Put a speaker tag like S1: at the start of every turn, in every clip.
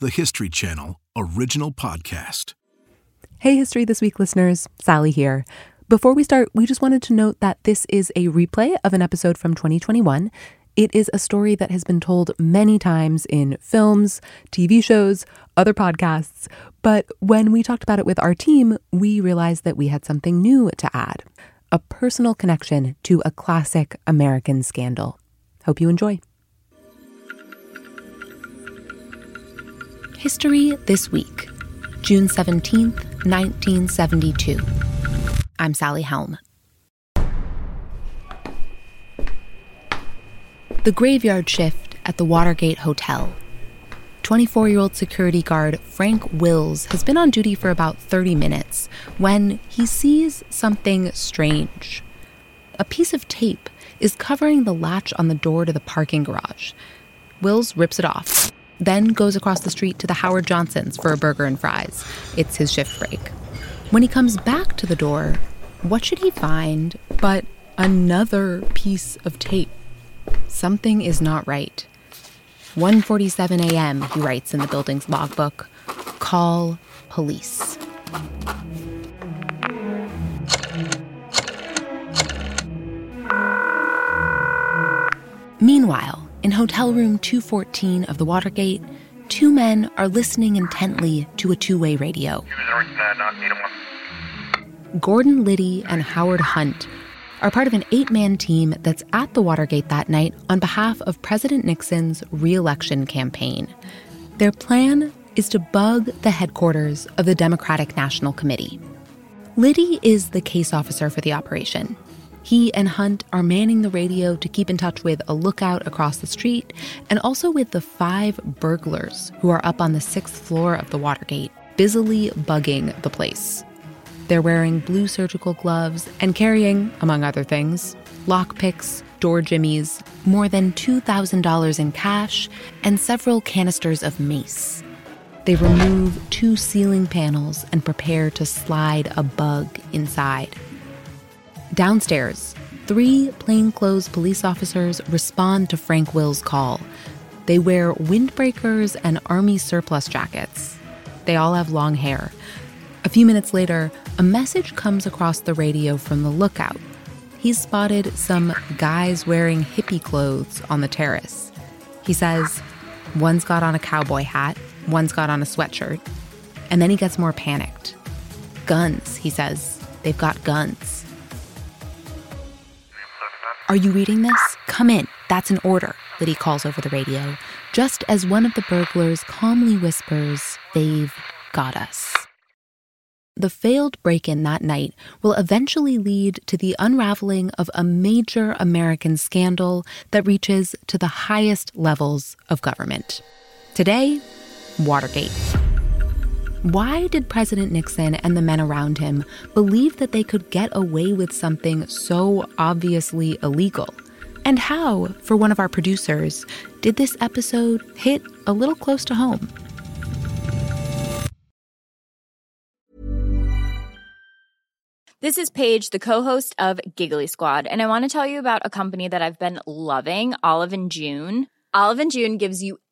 S1: the History Channel original podcast.
S2: Hey, History This Week listeners, Sally here. Before we start, we just wanted to note that this is a replay of an episode from 2021. It is a story that has been told many times in films, TV shows, other podcasts, but when we talked about it with our team, we realized that we had something new to add a personal connection to a classic American scandal. Hope you enjoy. History This Week, June 17th, 1972. I'm Sally Helm. The graveyard shift at the Watergate Hotel. 24 year old security guard Frank Wills has been on duty for about 30 minutes when he sees something strange. A piece of tape is covering the latch on the door to the parking garage. Wills rips it off then goes across the street to the Howard Johnsons for a burger and fries. It's his shift break. When he comes back to the door, what should he find but another piece of tape? Something is not right. 1:47 a.m., he writes in the building's logbook. Call police. Meanwhile, in hotel room 214 of the Watergate, two men are listening intently to a two way radio. Gordon Liddy and Howard Hunt are part of an eight man team that's at the Watergate that night on behalf of President Nixon's reelection campaign. Their plan is to bug the headquarters of the Democratic National Committee. Liddy is the case officer for the operation. He and Hunt are manning the radio to keep in touch with a lookout across the street and also with the five burglars who are up on the sixth floor of the Watergate, busily bugging the place. They're wearing blue surgical gloves and carrying, among other things, lockpicks, door jimmies, more than $2,000 in cash, and several canisters of mace. They remove two ceiling panels and prepare to slide a bug inside. Downstairs, three plainclothes police officers respond to Frank Wills' call. They wear windbreakers and army surplus jackets. They all have long hair. A few minutes later, a message comes across the radio from the lookout. He's spotted some guys wearing hippie clothes on the terrace. He says, one's got on a cowboy hat, one's got on a sweatshirt. And then he gets more panicked. Guns, he says. They've got guns. Are you reading this? Come in. That's an order, Liddy calls over the radio, just as one of the burglars calmly whispers, They've got us. The failed break in that night will eventually lead to the unraveling of a major American scandal that reaches to the highest levels of government. Today, Watergate. Why did President Nixon and the men around him believe that they could get away with something so obviously illegal? And how, for one of our producers, did this episode hit a little close to home?
S3: This is Paige, the co-host of Giggly Squad, and I want to tell you about a company that I've been loving, Olive and June. Olive and June gives you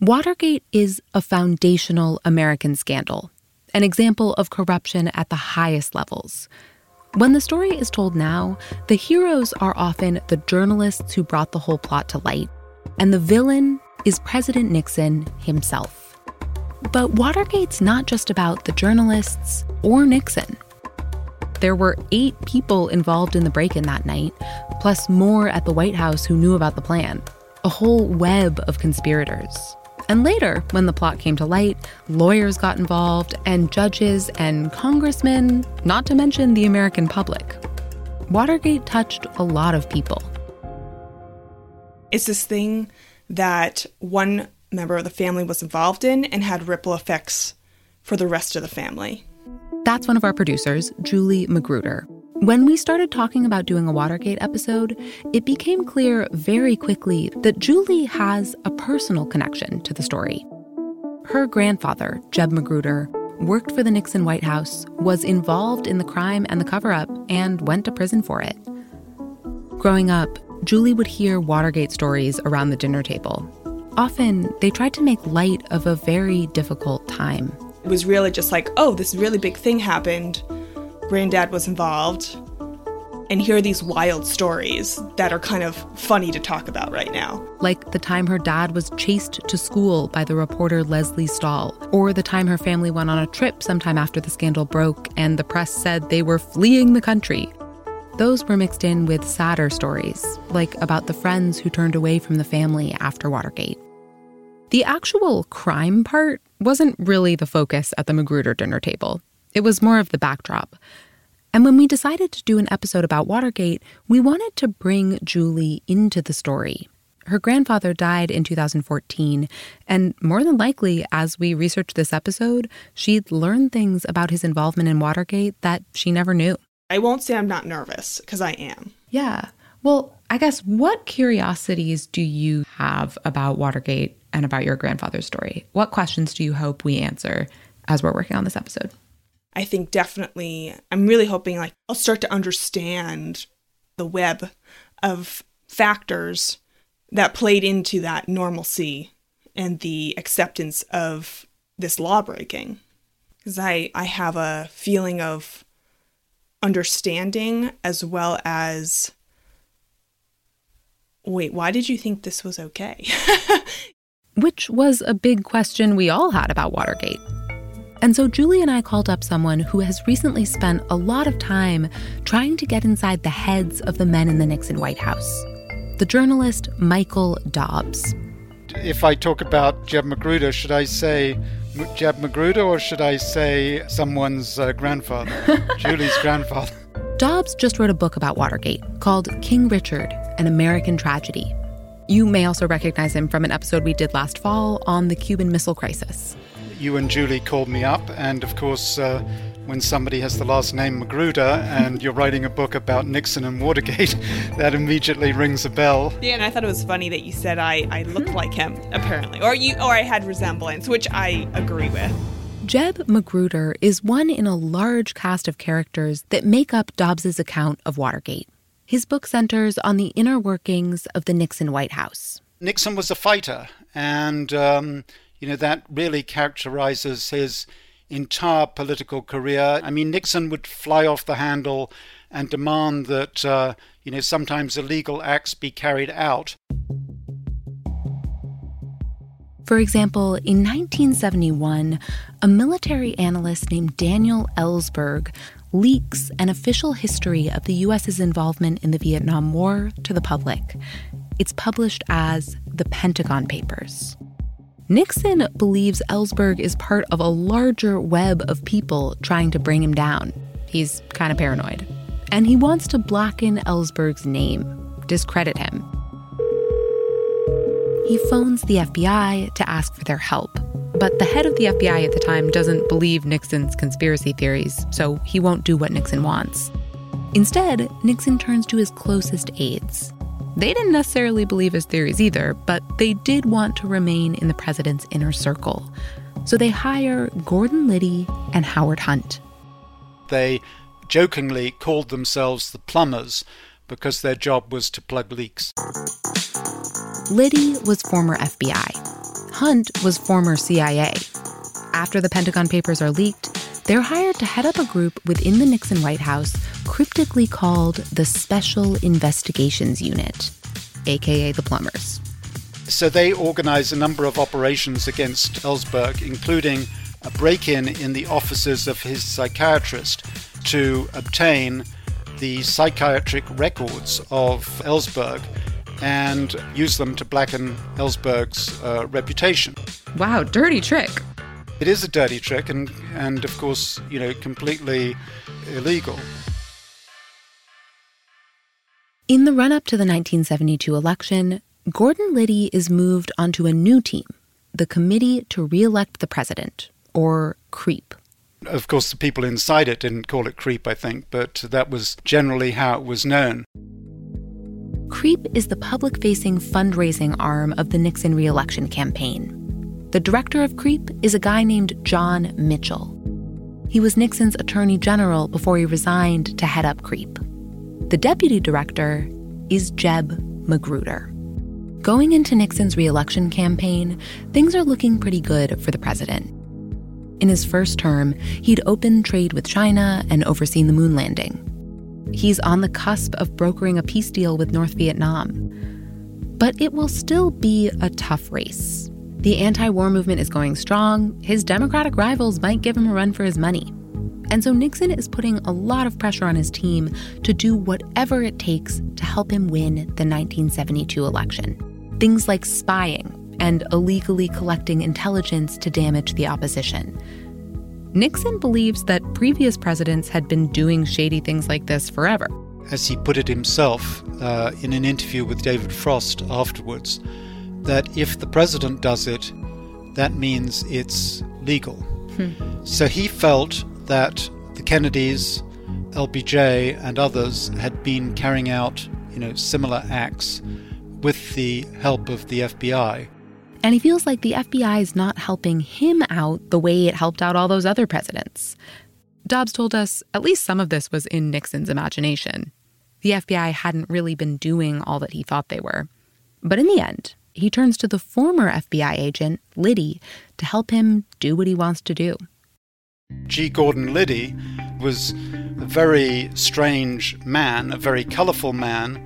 S2: Watergate is a foundational American scandal, an example of corruption at the highest levels. When the story is told now, the heroes are often the journalists who brought the whole plot to light, and the villain is President Nixon himself. But Watergate's not just about the journalists or Nixon. There were eight people involved in the break in that night, plus more at the White House who knew about the plan. A whole web of conspirators. And later, when the plot came to light, lawyers got involved, and judges and congressmen, not to mention the American public. Watergate touched a lot of people.
S4: It's this thing that one member of the family was involved in and had ripple effects for the rest of the family.
S2: That's one of our producers, Julie Magruder. When we started talking about doing a Watergate episode, it became clear very quickly that Julie has a personal connection to the story. Her grandfather, Jeb Magruder, worked for the Nixon White House, was involved in the crime and the cover up, and went to prison for it. Growing up, Julie would hear Watergate stories around the dinner table. Often, they tried to make light of a very difficult time.
S4: It was really just like, oh, this really big thing happened. Granddad was involved. And here are these wild stories that are kind of funny to talk about right now.
S2: Like the time her dad was chased to school by the reporter Lesley Stahl, or the time her family went on a trip sometime after the scandal broke and the press said they were fleeing the country. Those were mixed in with sadder stories, like about the friends who turned away from the family after Watergate. The actual crime part wasn't really the focus at the Magruder dinner table. It was more of the backdrop. And when we decided to do an episode about Watergate, we wanted to bring Julie into the story. Her grandfather died in 2014, and more than likely, as we researched this episode, she'd learned things about his involvement in Watergate that she never knew.
S4: I won't say I'm not nervous, because I am.
S2: Yeah. Well, I guess what curiosities do you have about Watergate and about your grandfather's story? What questions do you hope we answer as we're working on this episode?
S4: I think definitely, I'm really hoping like I'll start to understand the web of factors that played into that normalcy and the acceptance of this law breaking. Because I, I have a feeling of understanding as well as wait, why did you think this was okay?
S2: Which was a big question we all had about Watergate. And so Julie and I called up someone who has recently spent a lot of time trying to get inside the heads of the men in the Nixon White House the journalist Michael Dobbs.
S5: If I talk about Jeb Magruder, should I say Jeb Magruder or should I say someone's uh, grandfather, Julie's grandfather?
S2: Dobbs just wrote a book about Watergate called King Richard An American Tragedy. You may also recognize him from an episode we did last fall on the Cuban Missile Crisis.
S5: You and Julie called me up, and of course, uh, when somebody has the last name Magruder and you're writing a book about Nixon and Watergate, that immediately rings a bell.
S4: Yeah, and I thought it was funny that you said I, I looked like him, apparently. Or you or I had resemblance, which I agree with.
S2: Jeb Magruder is one in a large cast of characters that make up Dobbs's account of Watergate. His book centers on the inner workings of the Nixon White House.
S5: Nixon was a fighter, and um, you know that really characterizes his entire political career. I mean, Nixon would fly off the handle and demand that, uh, you know, sometimes illegal acts be carried out.
S2: For example, in 1971, a military analyst named Daniel Ellsberg leaks an official history of the U.S.'s involvement in the Vietnam War to the public. It's published as the Pentagon Papers. Nixon believes Ellsberg is part of a larger web of people trying to bring him down. He's kind of paranoid. And he wants to blacken Ellsberg's name, discredit him. He phones the FBI to ask for their help. But the head of the FBI at the time doesn't believe Nixon's conspiracy theories, so he won't do what Nixon wants. Instead, Nixon turns to his closest aides they didn't necessarily believe his theories either, but they did want to remain in the president's inner circle. So they hire Gordon Liddy and Howard Hunt.
S5: They jokingly called themselves the plumbers because their job was to plug leaks.
S2: Liddy was former FBI. Hunt was former CIA. After the Pentagon Papers are leaked, they're hired to head up a group within the Nixon White House, cryptically called the Special Investigations Unit, aka the Plumbers.
S5: So they organize a number of operations against Ellsberg, including a break in in the offices of his psychiatrist to obtain the psychiatric records of Ellsberg and use them to blacken Ellsberg's uh, reputation.
S2: Wow, dirty trick.
S5: It is a dirty trick and, and, of course, you know, completely illegal.
S2: In the run up to the 1972 election, Gordon Liddy is moved onto a new team, the Committee to Re-elect the President, or CREEP.
S5: Of course, the people inside it didn't call it CREEP, I think, but that was generally how it was known.
S2: CREEP is the public facing fundraising arm of the Nixon reelection campaign. The director of CREEP is a guy named John Mitchell. He was Nixon's attorney general before he resigned to head up CREEP. The deputy director is Jeb Magruder. Going into Nixon's reelection campaign, things are looking pretty good for the president. In his first term, he'd opened trade with China and overseen the moon landing. He's on the cusp of brokering a peace deal with North Vietnam. But it will still be a tough race. The anti war movement is going strong. His Democratic rivals might give him a run for his money. And so Nixon is putting a lot of pressure on his team to do whatever it takes to help him win the 1972 election. Things like spying and illegally collecting intelligence to damage the opposition. Nixon believes that previous presidents had been doing shady things like this forever.
S5: As he put it himself uh, in an interview with David Frost afterwards, that if the president does it, that means it's legal. Hmm. So he felt that the Kennedys, LBJ, and others had been carrying out, you know, similar acts with the help of the FBI.
S2: And he feels like the FBI is not helping him out the way it helped out all those other presidents. Dobbs told us at least some of this was in Nixon's imagination. The FBI hadn't really been doing all that he thought they were. But in the end, he turns to the former FBI agent, Liddy, to help him do what he wants to do.
S5: G. Gordon Liddy was a very strange man, a very colorful man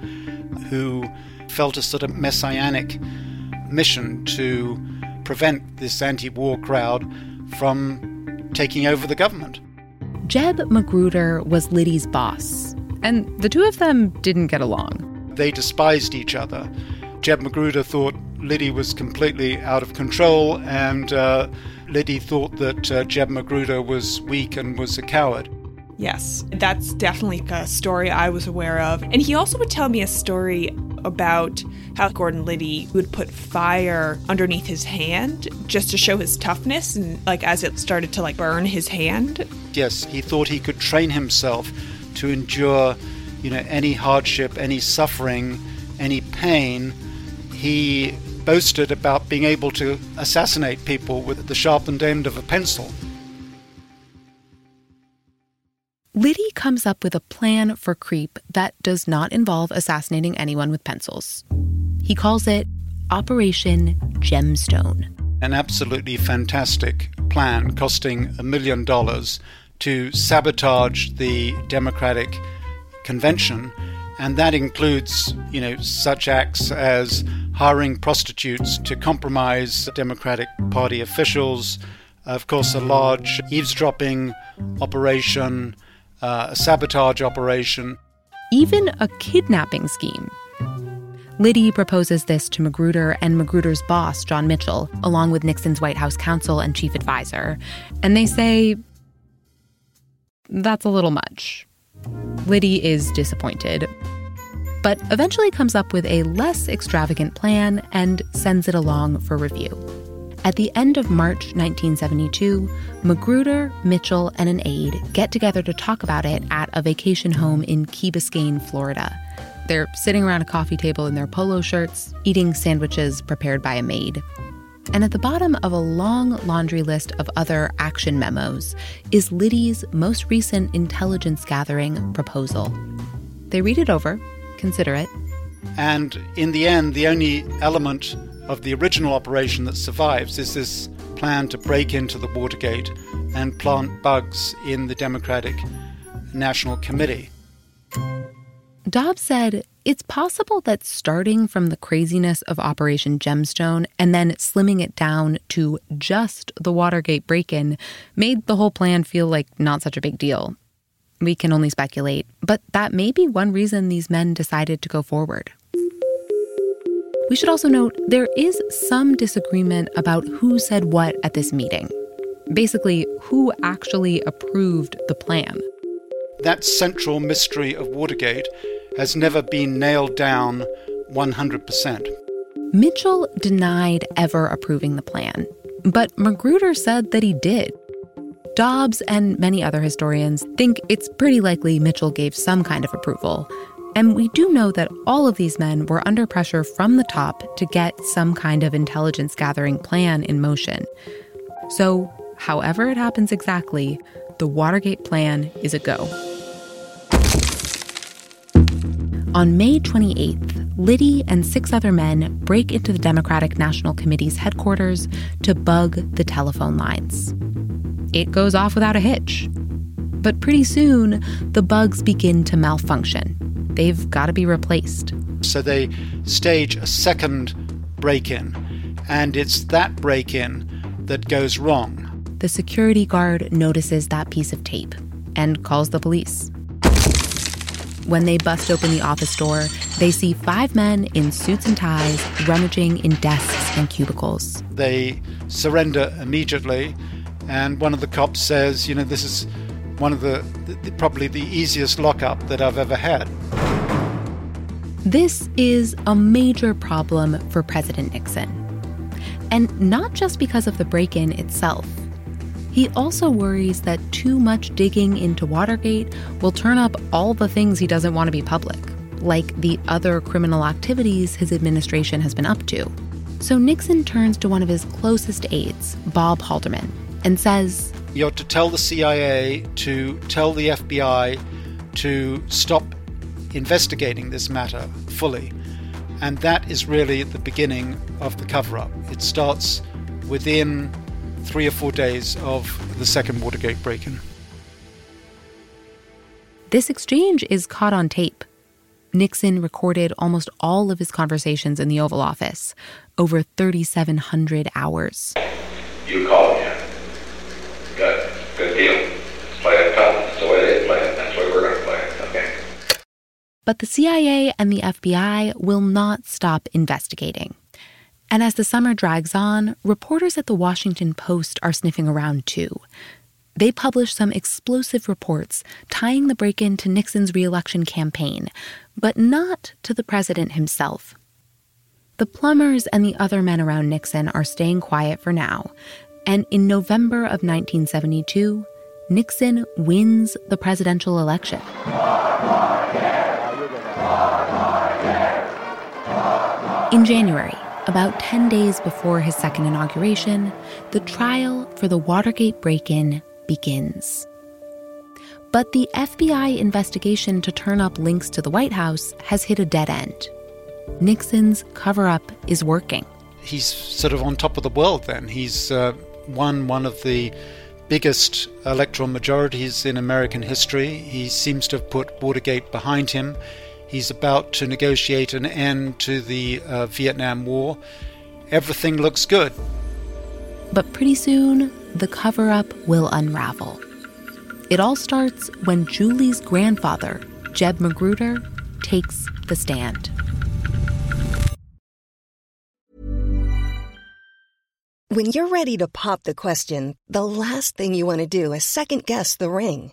S5: who felt a sort of messianic mission to prevent this anti war crowd from taking over the government.
S2: Jeb Magruder was Liddy's boss, and the two of them didn't get along.
S5: They despised each other. Jeb Magruder thought Liddy was completely out of control, and uh, Liddy thought that uh, Jeb Magruder was weak and was a coward.
S4: Yes, that's definitely a story I was aware of. And he also would tell me a story about how Gordon Liddy would put fire underneath his hand just to show his toughness and like as it started to like burn his hand.
S5: Yes, he thought he could train himself to endure, you know, any hardship, any suffering, any pain. He boasted about being able to assassinate people with the sharpened end of a pencil.
S2: Liddy comes up with a plan for Creep that does not involve assassinating anyone with pencils. He calls it Operation Gemstone.
S5: An absolutely fantastic plan costing a million dollars to sabotage the Democratic convention. And that includes, you know, such acts as hiring prostitutes to compromise Democratic Party officials, of course, a large eavesdropping operation, uh, a sabotage operation,
S2: even a kidnapping scheme. Liddy proposes this to Magruder and Magruder's boss, John Mitchell, along with Nixon's White House counsel and chief advisor. And they say, that's a little much. Liddy is disappointed, but eventually comes up with a less extravagant plan and sends it along for review. At the end of March 1972, Magruder, Mitchell, and an aide get together to talk about it at a vacation home in Key Biscayne, Florida. They're sitting around a coffee table in their polo shirts, eating sandwiches prepared by a maid. And at the bottom of a long laundry list of other action memos is Liddy's most recent intelligence gathering proposal. They read it over, consider it.
S5: And in the end, the only element of the original operation that survives is this plan to break into the Watergate and plant bugs in the Democratic National Committee.
S2: Dobbs said it's possible that starting from the craziness of Operation Gemstone and then slimming it down to just the Watergate break in made the whole plan feel like not such a big deal. We can only speculate, but that may be one reason these men decided to go forward. We should also note there is some disagreement about who said what at this meeting. Basically, who actually approved the plan.
S5: That central mystery of Watergate has never been nailed down 100%.
S2: Mitchell denied ever approving the plan, but Magruder said that he did. Dobbs and many other historians think it's pretty likely Mitchell gave some kind of approval. And we do know that all of these men were under pressure from the top to get some kind of intelligence gathering plan in motion. So, however it happens exactly, the Watergate plan is a go. On May 28th, Liddy and six other men break into the Democratic National Committee's headquarters to bug the telephone lines. It goes off without a hitch. But pretty soon, the bugs begin to malfunction. They've got to be replaced.
S5: So they stage a second break in, and it's that break in that goes wrong.
S2: The security guard notices that piece of tape and calls the police. When they bust open the office door, they see five men in suits and ties rummaging in desks and cubicles.
S5: They surrender immediately, and one of the cops says, You know, this is one of the, the probably the easiest lockup that I've ever had.
S2: This is a major problem for President Nixon. And not just because of the break in itself. He also worries that too much digging into Watergate will turn up all the things he doesn't want to be public, like the other criminal activities his administration has been up to. So Nixon turns to one of his closest aides, Bob Haldeman, and says,
S5: You're to tell the CIA to tell the FBI to stop investigating this matter fully. And that is really the beginning of the cover up. It starts within three or four days of the second Watergate break in.
S2: This exchange is caught on tape. Nixon recorded almost all of his conversations in the Oval Office, over 3,700 hours.
S6: You call me. Good. Good deal. Let's play it tough. That's the way they play it. That's the way we're going to play it. Okay.
S2: But the CIA and the FBI will not stop investigating. And as the summer drags on, reporters at the Washington Post are sniffing around too. They publish some explosive reports tying the break in to Nixon's reelection campaign, but not to the president himself. The plumbers and the other men around Nixon are staying quiet for now, and in November of 1972, Nixon wins the presidential election. In January, about 10 days before his second inauguration, the trial for the Watergate break in begins. But the FBI investigation to turn up links to the White House has hit a dead end. Nixon's cover up is working.
S5: He's sort of on top of the world then. He's uh, won one of the biggest electoral majorities in American history. He seems to have put Watergate behind him. He's about to negotiate an end to the uh, Vietnam War. Everything looks good.
S2: But pretty soon, the cover up will unravel. It all starts when Julie's grandfather, Jeb Magruder, takes the stand.
S7: When you're ready to pop the question, the last thing you want to do is second guess the ring.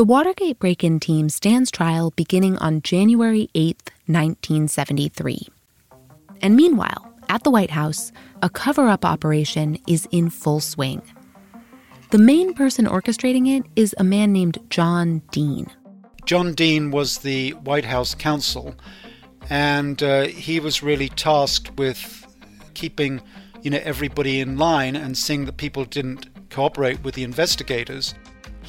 S2: The Watergate break in team stands trial beginning on January 8th, 1973. And meanwhile, at the White House, a cover up operation is in full swing. The main person orchestrating it is a man named John Dean.
S5: John Dean was the White House counsel, and uh, he was really tasked with keeping you know everybody in line and seeing that people didn't cooperate with the investigators.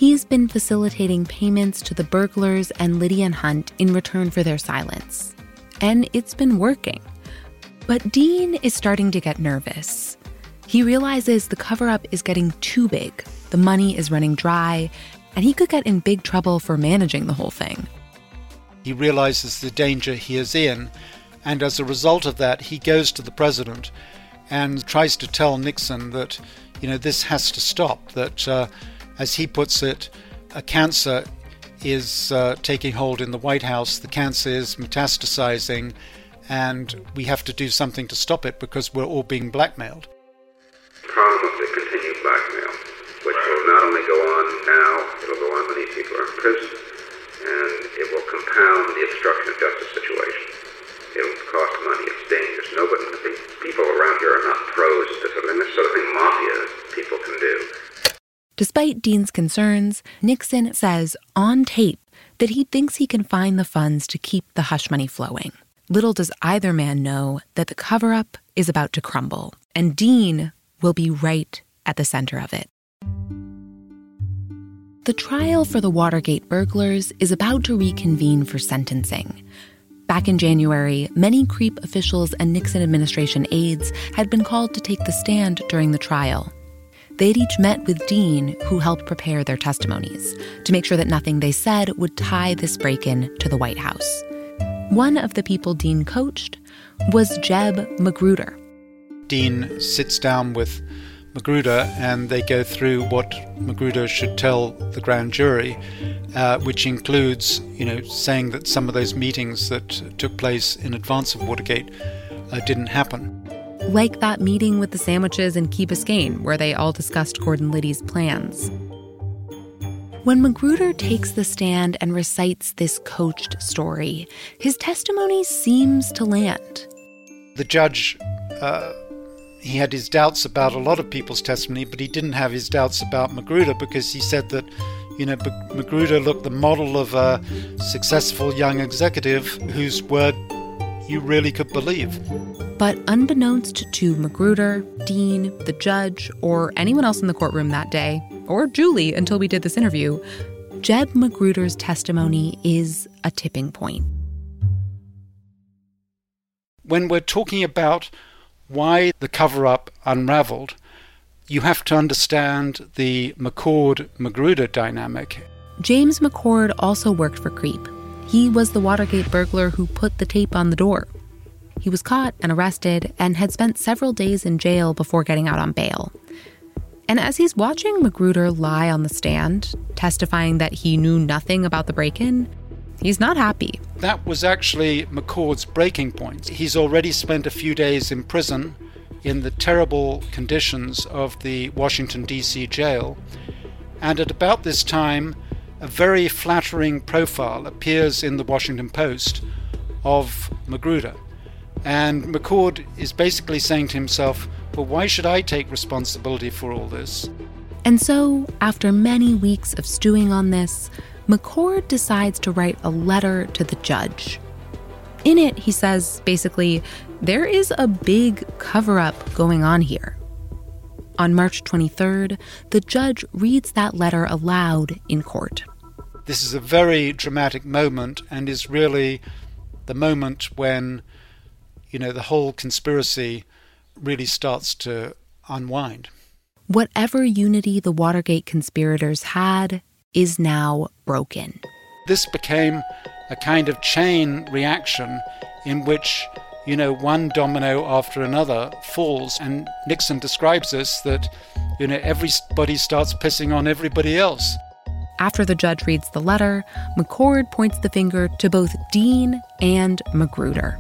S2: He's been facilitating payments to the burglars and Liddy and Hunt in return for their silence. And it's been working. But Dean is starting to get nervous. He realizes the cover up is getting too big, the money is running dry, and he could get in big trouble for managing the whole thing.
S5: He realizes the danger he is in, and as a result of that, he goes to the president and tries to tell Nixon that, you know, this has to stop, that, uh, as he puts it, a cancer is uh, taking hold in the White House, the cancer is metastasizing, and we have to do something to stop it because we're all being blackmailed.
S6: problem of the continued blackmail, which will not only go on now, it'll go on when these people are in prison, and it will compound the obstruction of justice situation. It'll cost money, it's dangerous. Nobody, people around here are not pros at this sort of thing. Sort of thing mafia people can do.
S2: Despite Dean's concerns, Nixon says on tape that he thinks he can find the funds to keep the hush money flowing. Little does either man know that the cover up is about to crumble, and Dean will be right at the center of it. The trial for the Watergate burglars is about to reconvene for sentencing. Back in January, many creep officials and Nixon administration aides had been called to take the stand during the trial. They'd each met with Dean, who helped prepare their testimonies, to make sure that nothing they said would tie this break in to the White House. One of the people Dean coached was Jeb Magruder.
S5: Dean sits down with Magruder and they go through what Magruder should tell the grand jury, uh, which includes, you know, saying that some of those meetings that took place in advance of Watergate uh, didn't happen.
S2: Like that meeting with the sandwiches in Key Biscayne, where they all discussed Gordon Liddy's plans. When Magruder takes the stand and recites this coached story, his testimony seems to land.
S5: The judge, uh, he had his doubts about a lot of people's testimony, but he didn't have his doubts about Magruder because he said that, you know, Magruder looked the model of a successful young executive whose word you really could believe.
S2: But unbeknownst to Magruder, Dean, the judge, or anyone else in the courtroom that day, or Julie until we did this interview, Jeb Magruder's testimony is a tipping point.
S5: When we're talking about why the cover up unraveled, you have to understand the McCord Magruder dynamic.
S2: James McCord also worked for Creep. He was the Watergate burglar who put the tape on the door. He was caught and arrested and had spent several days in jail before getting out on bail. And as he's watching Magruder lie on the stand, testifying that he knew nothing about the break in, he's not happy.
S5: That was actually McCord's breaking point. He's already spent a few days in prison in the terrible conditions of the Washington, D.C. jail. And at about this time, a very flattering profile appears in the Washington Post of Magruder. And McCord is basically saying to himself, well, why should I take responsibility for all this?
S2: And so, after many weeks of stewing on this, McCord decides to write a letter to the judge. In it, he says basically, there is a big cover up going on here. On March 23rd, the judge reads that letter aloud in court.
S5: This is a very dramatic moment and is really the moment when, you know, the whole conspiracy really starts to unwind.
S2: Whatever unity the Watergate conspirators had is now broken.
S5: This became a kind of chain reaction in which, you know, one domino after another falls. And Nixon describes this that, you know, everybody starts pissing on everybody else.
S2: After the judge reads the letter, McCord points the finger to both Dean and Magruder.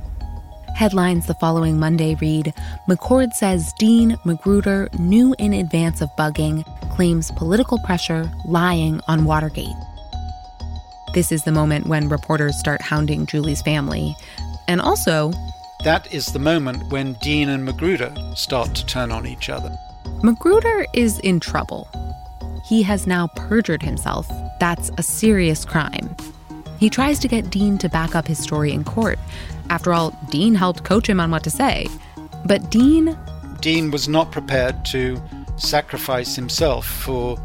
S2: Headlines the following Monday read McCord says Dean Magruder knew in advance of bugging, claims political pressure, lying on Watergate. This is the moment when reporters start hounding Julie's family. And also,
S5: that is the moment when Dean and Magruder start to turn on each other.
S2: Magruder is in trouble. He has now perjured himself. That's a serious crime. He tries to get Dean to back up his story in court. After all, Dean helped coach him on what to say. But Dean.
S5: Dean was not prepared to sacrifice himself for,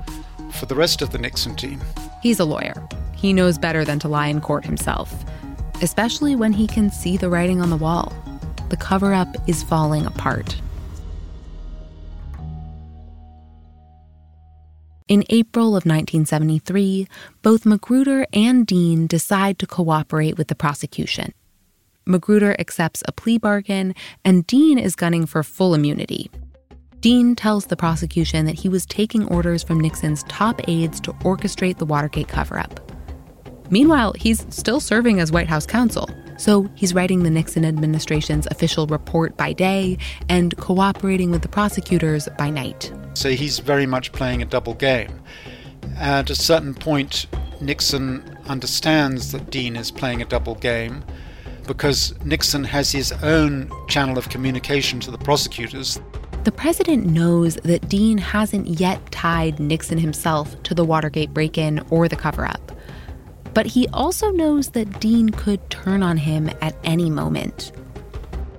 S5: for the rest of the Nixon team.
S2: He's a lawyer. He knows better than to lie in court himself, especially when he can see the writing on the wall. The cover up is falling apart. In April of 1973, both Magruder and Dean decide to cooperate with the prosecution. Magruder accepts a plea bargain, and Dean is gunning for full immunity. Dean tells the prosecution that he was taking orders from Nixon's top aides to orchestrate the Watergate cover up. Meanwhile, he's still serving as White House counsel, so he's writing the Nixon administration's official report by day and cooperating with the prosecutors by night.
S5: So he's very much playing a double game. At a certain point, Nixon understands that Dean is playing a double game because Nixon has his own channel of communication to the prosecutors.
S2: The president knows that Dean hasn't yet tied Nixon himself to the Watergate break in or the cover up. But he also knows that Dean could turn on him at any moment.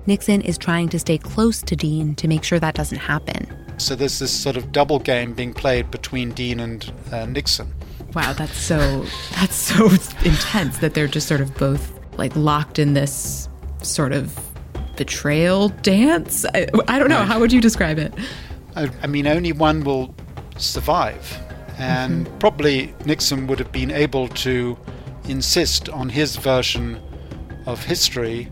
S2: Nixon is trying to stay close to Dean to make sure that doesn't happen.
S5: So there's this sort of double game being played between Dean and uh, Nixon.
S2: Wow, that's so that's so intense that they're just sort of both like locked in this sort of betrayal dance. I, I don't know. How would you describe it?
S5: I, I mean, only one will survive, and mm-hmm. probably Nixon would have been able to insist on his version of history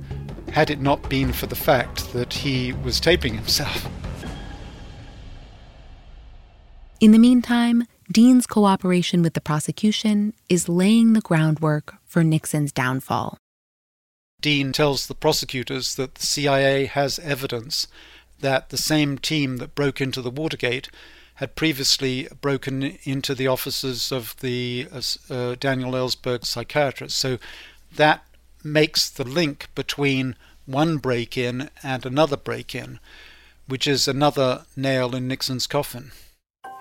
S5: had it not been for the fact that he was taping himself.
S2: In the meantime, Dean's cooperation with the prosecution is laying the groundwork for Nixon's downfall.
S5: Dean tells the prosecutors that the CIA has evidence that the same team that broke into the Watergate had previously broken into the offices of the uh, uh Daniel Ellsberg psychiatrist. So that makes the link between one break in and another break in, which is another nail in Nixon's coffin.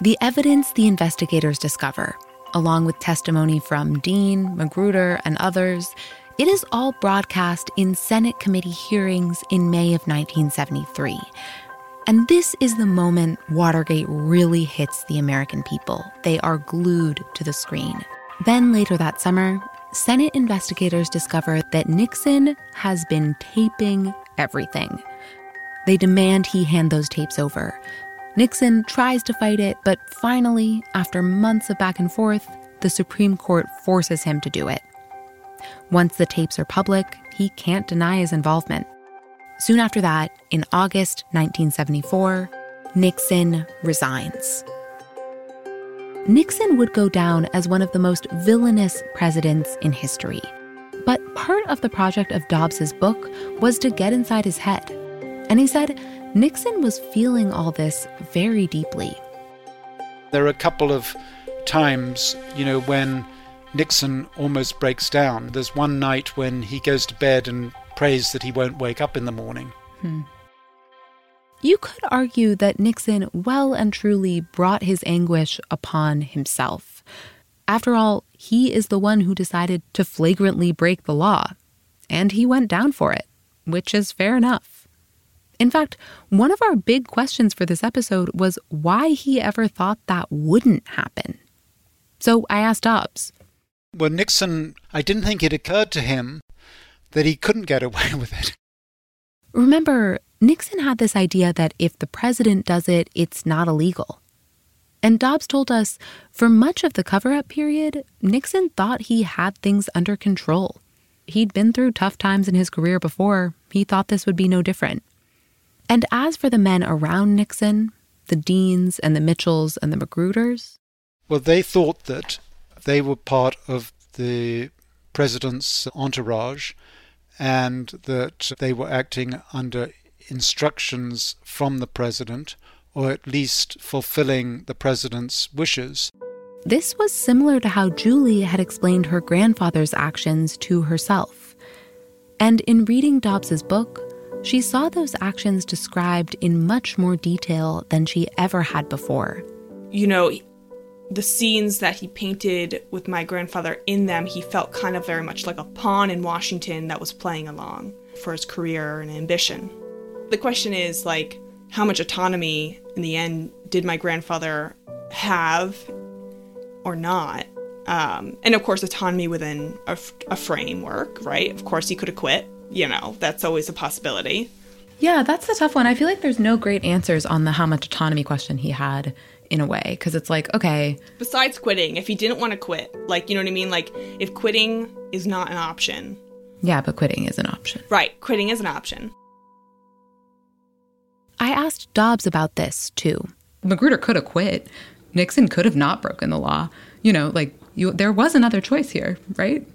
S2: The evidence the investigators discover, along with testimony from Dean, Magruder, and others, it is all broadcast in Senate committee hearings in May of 1973. And this is the moment Watergate really hits the American people. They are glued to the screen. Then later that summer, Senate investigators discover that Nixon has been taping everything. They demand he hand those tapes over, Nixon tries to fight it, but finally, after months of back and forth, the Supreme Court forces him to do it. Once the tapes are public, he can't deny his involvement. Soon after that, in August 1974, Nixon resigns. Nixon would go down as one of the most villainous presidents in history. But part of the project of Dobbs's book was to get inside his head. And he said Nixon was feeling all this very deeply.
S5: There are a couple of times, you know, when Nixon almost breaks down. There's one night when he goes to bed and prays that he won't wake up in the morning. Hmm.
S2: You could argue that Nixon well and truly brought his anguish upon himself. After all, he is the one who decided to flagrantly break the law, and he went down for it, which is fair enough. In fact, one of our big questions for this episode was why he ever thought that wouldn't happen. So I asked Dobbs.
S5: Well, Nixon, I didn't think it occurred to him that he couldn't get away with it.
S2: Remember, Nixon had this idea that if the president does it, it's not illegal. And Dobbs told us for much of the cover up period, Nixon thought he had things under control. He'd been through tough times in his career before. He thought this would be no different. And as for the men around Nixon, the Deans and the Mitchells and the Magruders,
S5: well, they thought that they were part of the president's entourage and that they were acting under instructions from the president, or at least fulfilling the president's wishes.
S2: This was similar to how Julie had explained her grandfather's actions to herself. And in reading Dobbs's book, she saw those actions described in much more detail than she ever had before.
S4: You know, the scenes that he painted with my grandfather in them, he felt kind of very much like a pawn in Washington that was playing along for his career and ambition. The question is like, how much autonomy in the end did my grandfather have or not? Um, and of course, autonomy within a, a framework, right? Of course, he could have quit. You know, that's always a possibility.
S2: Yeah, that's the tough one. I feel like there's no great answers on the how much autonomy question he had in a way because it's like okay.
S4: Besides quitting if he didn't want to quit like you know what i mean? Like if quitting is not an option.
S2: Yeah but quitting is an option.
S4: Right quitting is an option.
S2: I asked dobbs about this too. Magruder could have quit. Nixon could have not broken the law. You know like you there was another choice here right?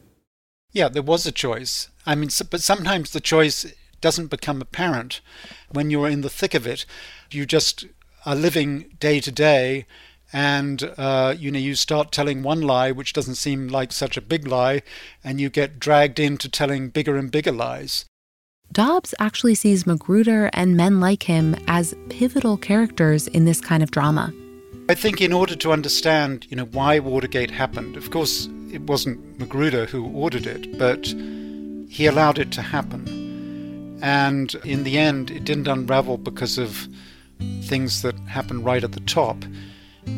S5: Yeah there was a choice. I mean but sometimes the choice doesn't become apparent when you're in the thick of it. You just are living day to day and uh, you know you start telling one lie which doesn't seem like such a big lie and you get dragged into telling bigger and bigger lies.
S2: Dobbs actually sees magruder and men like him as pivotal characters in this kind of drama.
S5: I think in order to understand you know why watergate happened of course it wasn't magruder who ordered it but he allowed it to happen. And in the end it didn't unravel because of things that happen right at the top.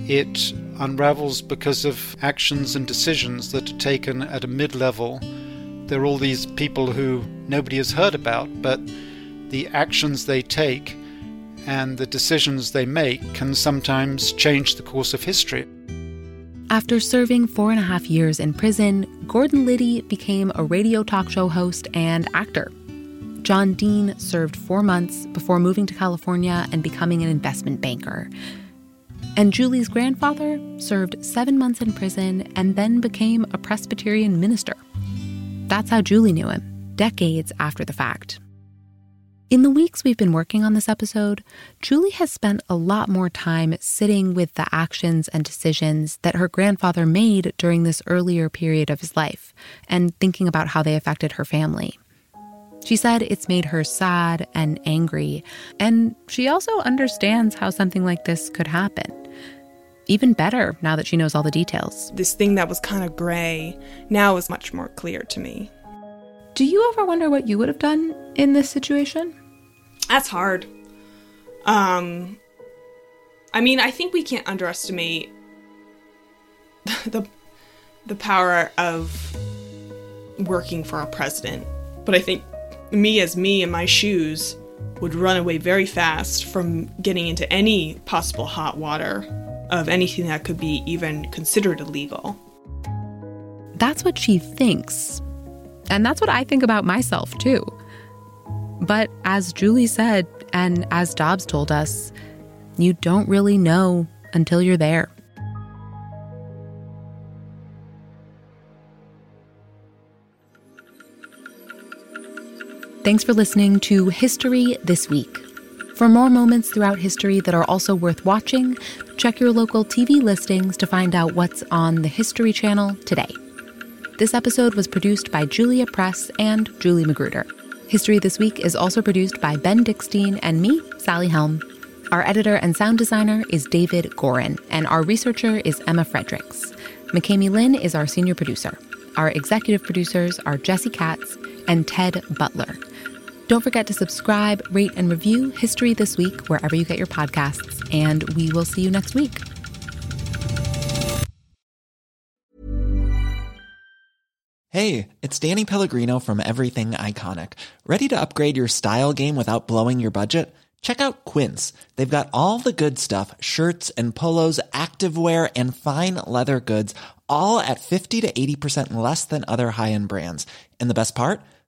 S5: It unravels because of actions and decisions that are taken at a mid level. There are all these people who nobody has heard about, but the actions they take and the decisions they make can sometimes change the course of history.
S2: After serving four and a half years in prison, Gordon Liddy became a radio talk show host and actor. John Dean served four months before moving to California and becoming an investment banker. And Julie's grandfather served seven months in prison and then became a Presbyterian minister. That's how Julie knew him, decades after the fact. In the weeks we've been working on this episode, Julie has spent a lot more time sitting with the actions and decisions that her grandfather made during this earlier period of his life and thinking about how they affected her family. She said it's made her sad and angry, and she also understands how something like this could happen. Even better now that she knows all the details.
S4: This thing that was kind of gray now is much more clear to me.
S2: Do you ever wonder what you would have done in this situation?
S4: That's hard. Um I mean, I think we can't underestimate the the power of working for a president. But I think me as me in my shoes would run away very fast from getting into any possible hot water of anything that could be even considered illegal.
S2: That's what she thinks. And that's what I think about myself, too. But as Julie said, and as Dobbs told us, you don't really know until you're there. Thanks for listening to History This Week. For more moments throughout history that are also worth watching, check your local TV listings to find out what's on the History Channel today. This episode was produced by Julia Press and Julie Magruder. History This Week is also produced by Ben Dickstein and me, Sally Helm. Our editor and sound designer is David Gorin, and our researcher is Emma Fredericks. McKamey Lynn is our senior producer. Our executive producers are Jesse Katz and Ted Butler. Don't forget to subscribe, rate, and review History This Week wherever you get your podcasts, and we will see you next week.
S8: Hey, it's Danny Pellegrino from Everything Iconic. Ready to upgrade your style game without blowing your budget? Check out Quince. They've got all the good stuff shirts and polos, activewear, and fine leather goods, all at 50 to 80% less than other high end brands. And the best part?